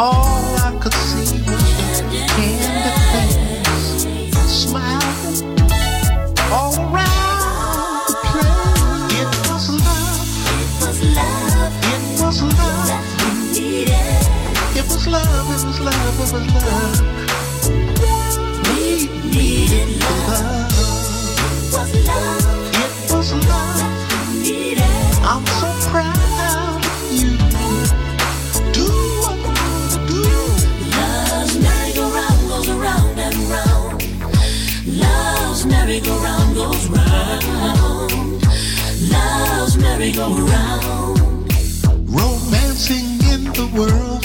All I could see was your candid face, smiling all around the place. It was love. It was love. It was love. It was love. It was love. It was love. It was love. Romancing in the world,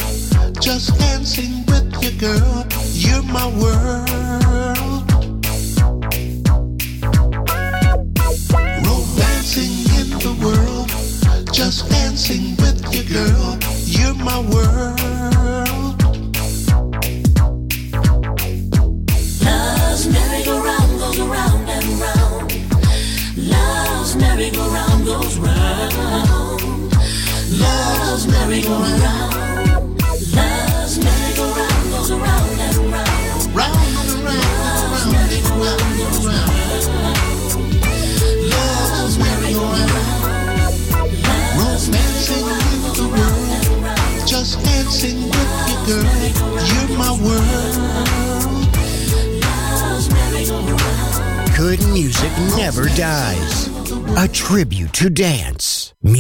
just dancing with your girl. You're my world. Romancing in the world, just dancing with your girl. You're my world. merry-go-round. Love's merry-go-round goes around and around. Round and. Love's merry-go-round goes. Love's merry-go-round. Love's. Just dancing with you, girl. You're my world. Good music never dies. A tribute to dance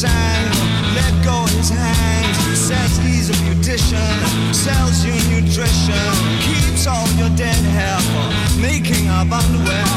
Sand, let go his hand. Says he's a beautician, sells you nutrition, keeps all your dead hair for making up underwear.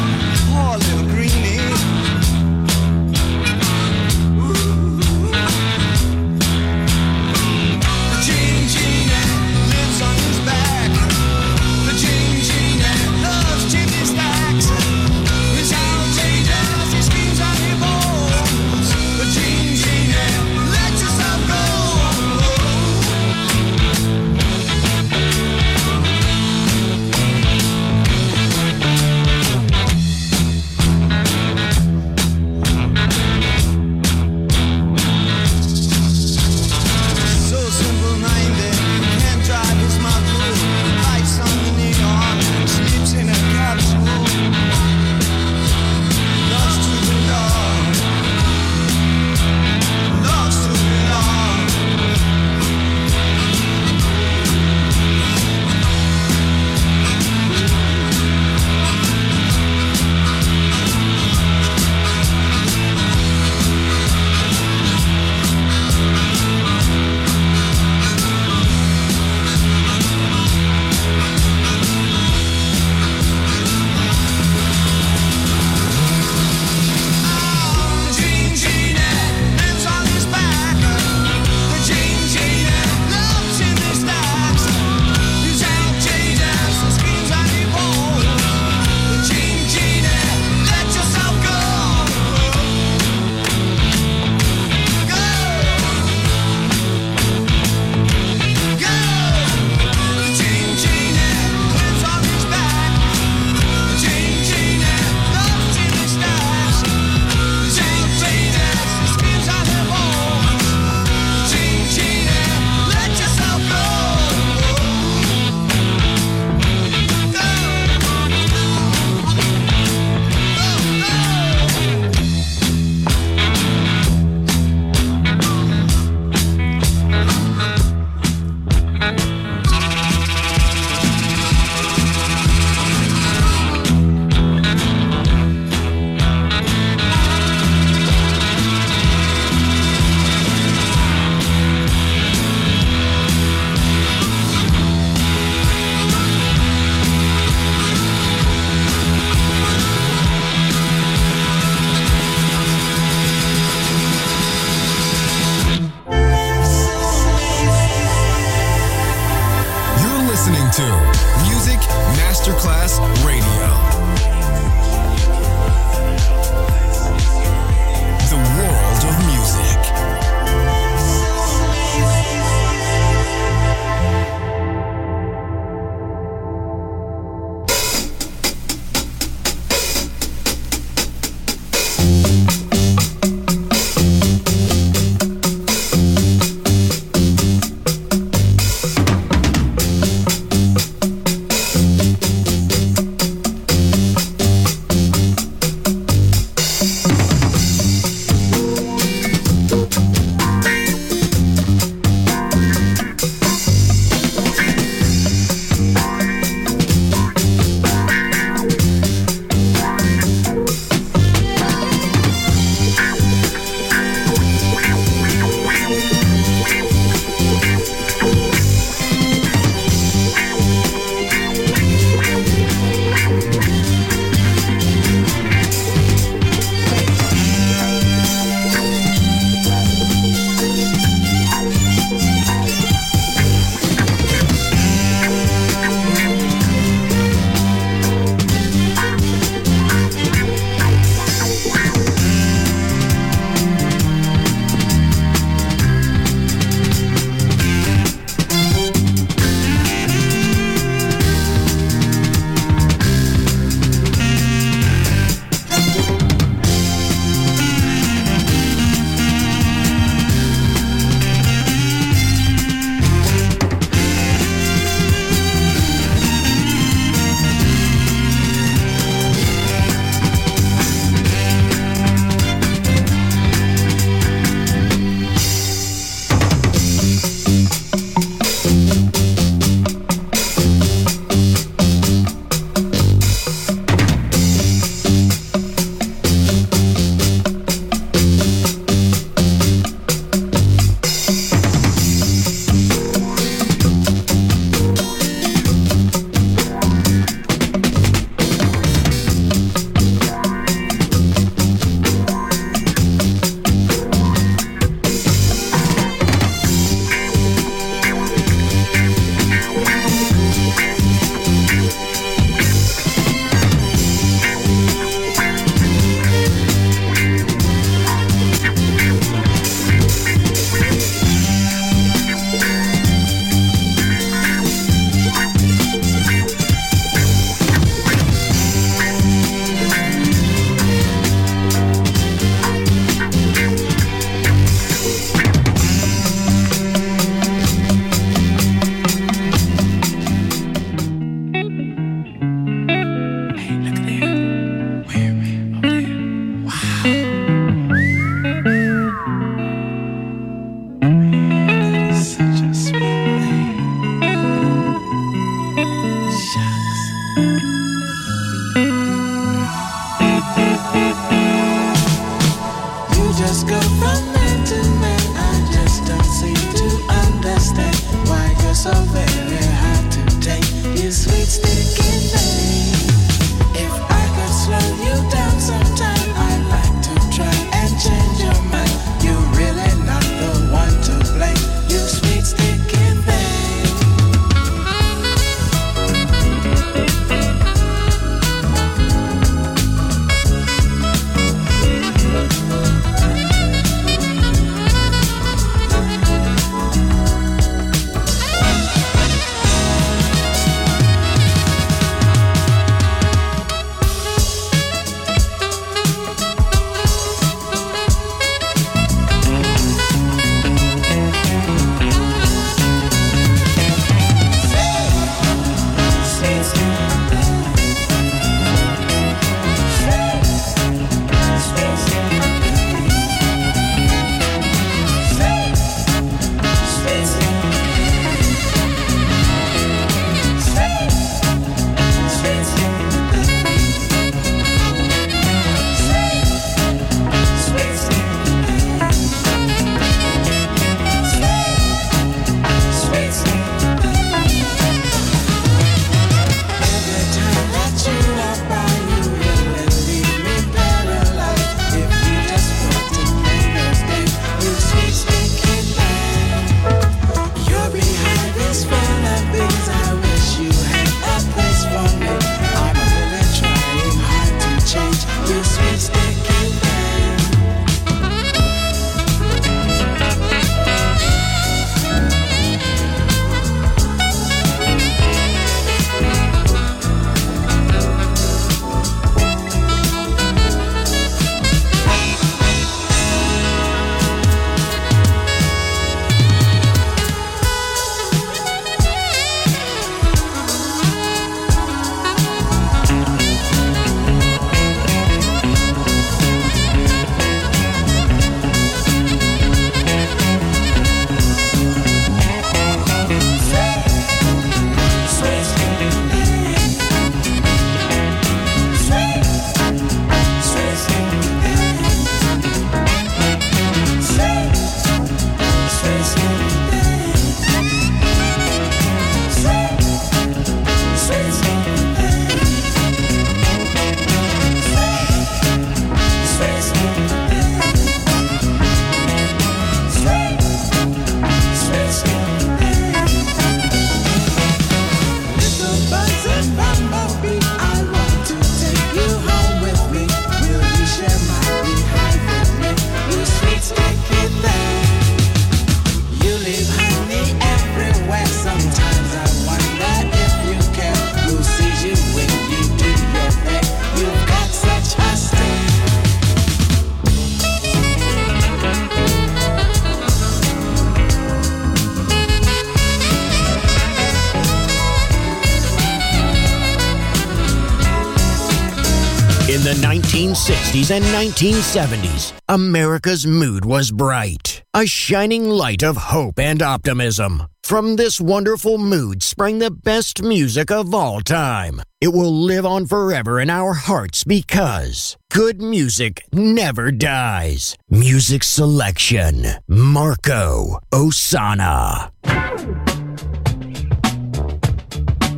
1960s and 1970s, America's mood was bright, a shining light of hope and optimism. From this wonderful mood sprang the best music of all time. It will live on forever in our hearts because good music never dies. Music selection Marco Ossanna.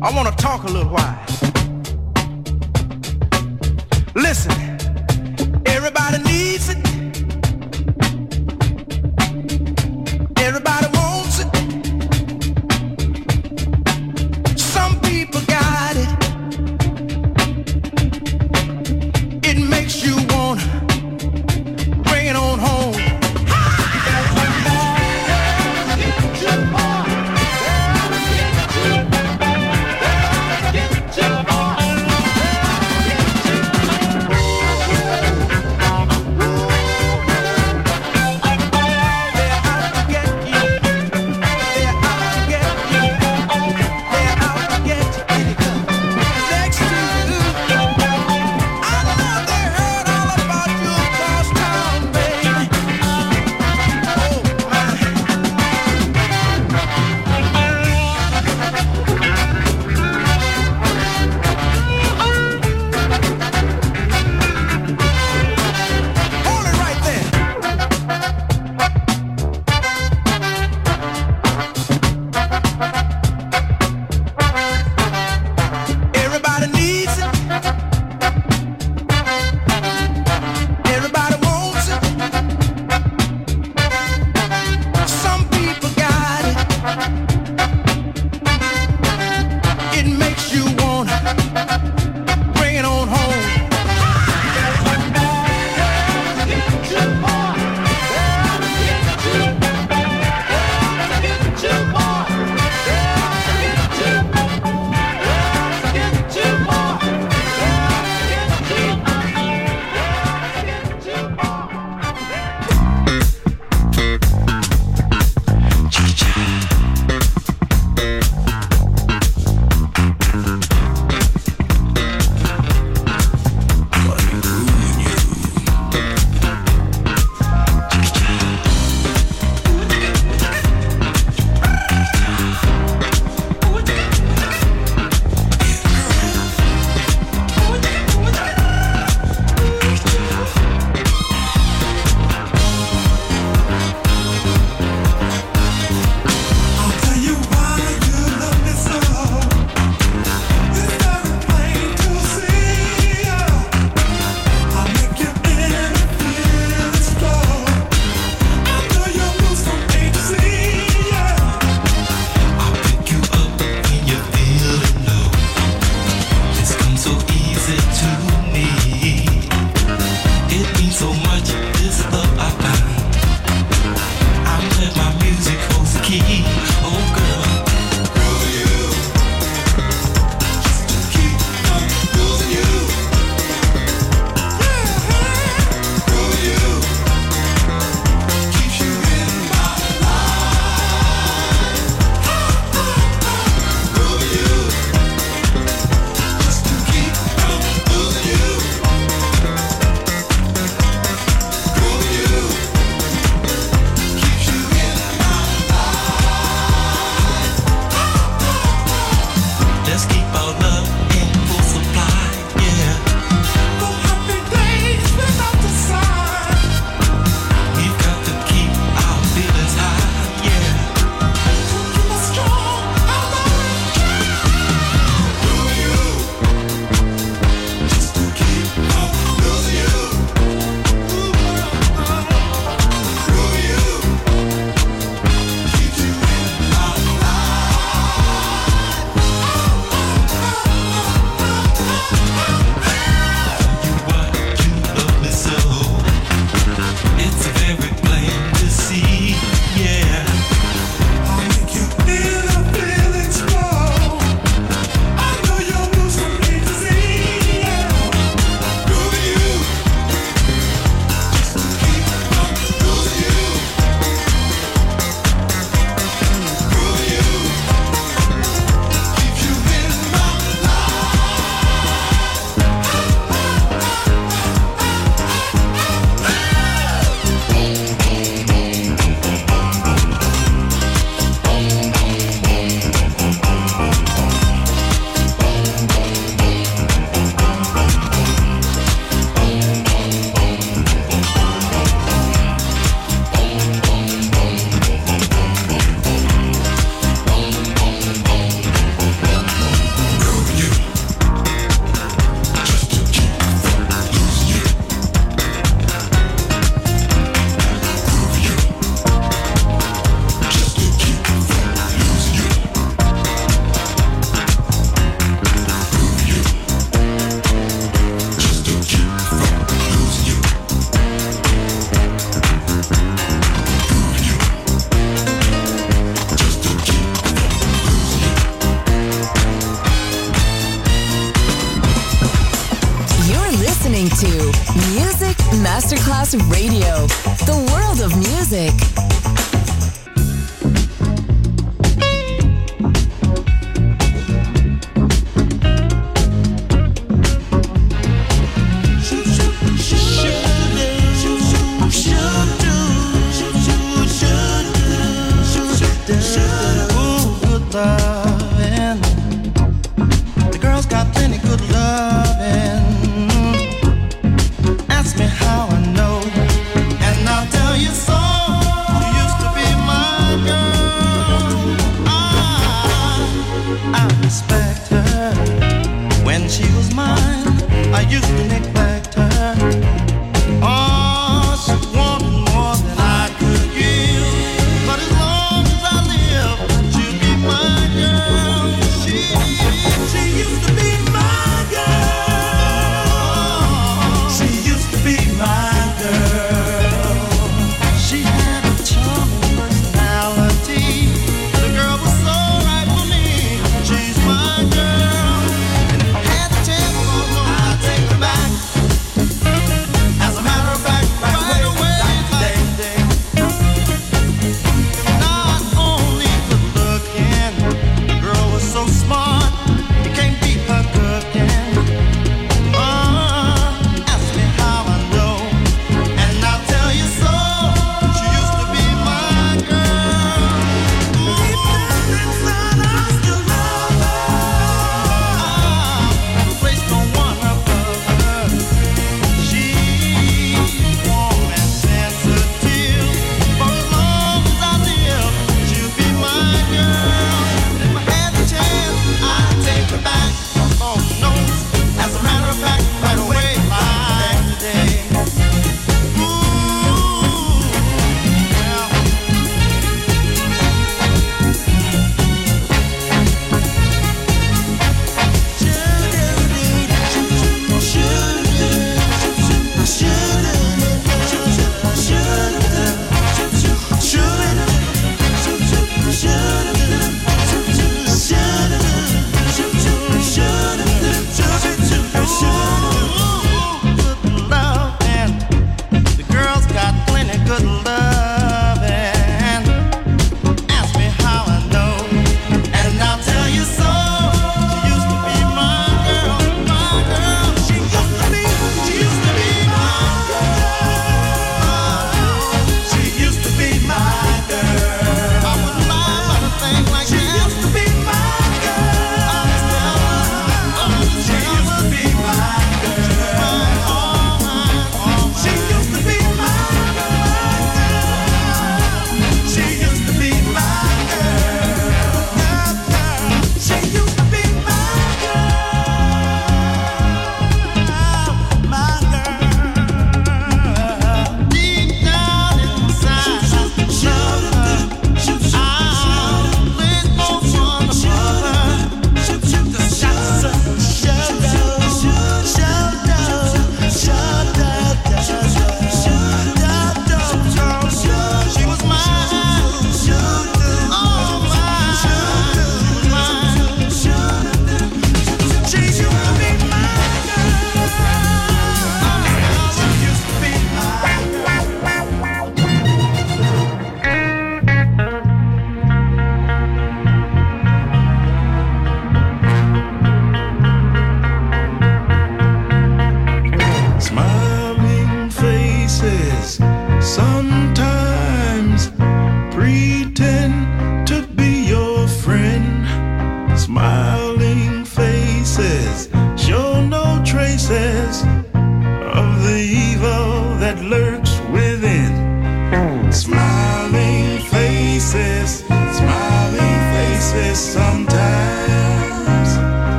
I want to talk a little while. Listen, everybody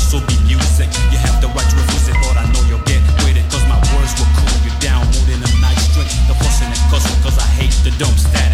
also be music. You have the right to refuse it, but I know you'll get with it. Cause my words will cool you down more than a nice drink. The fussing and cussing, cause I hate the dumps that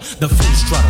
The fools try to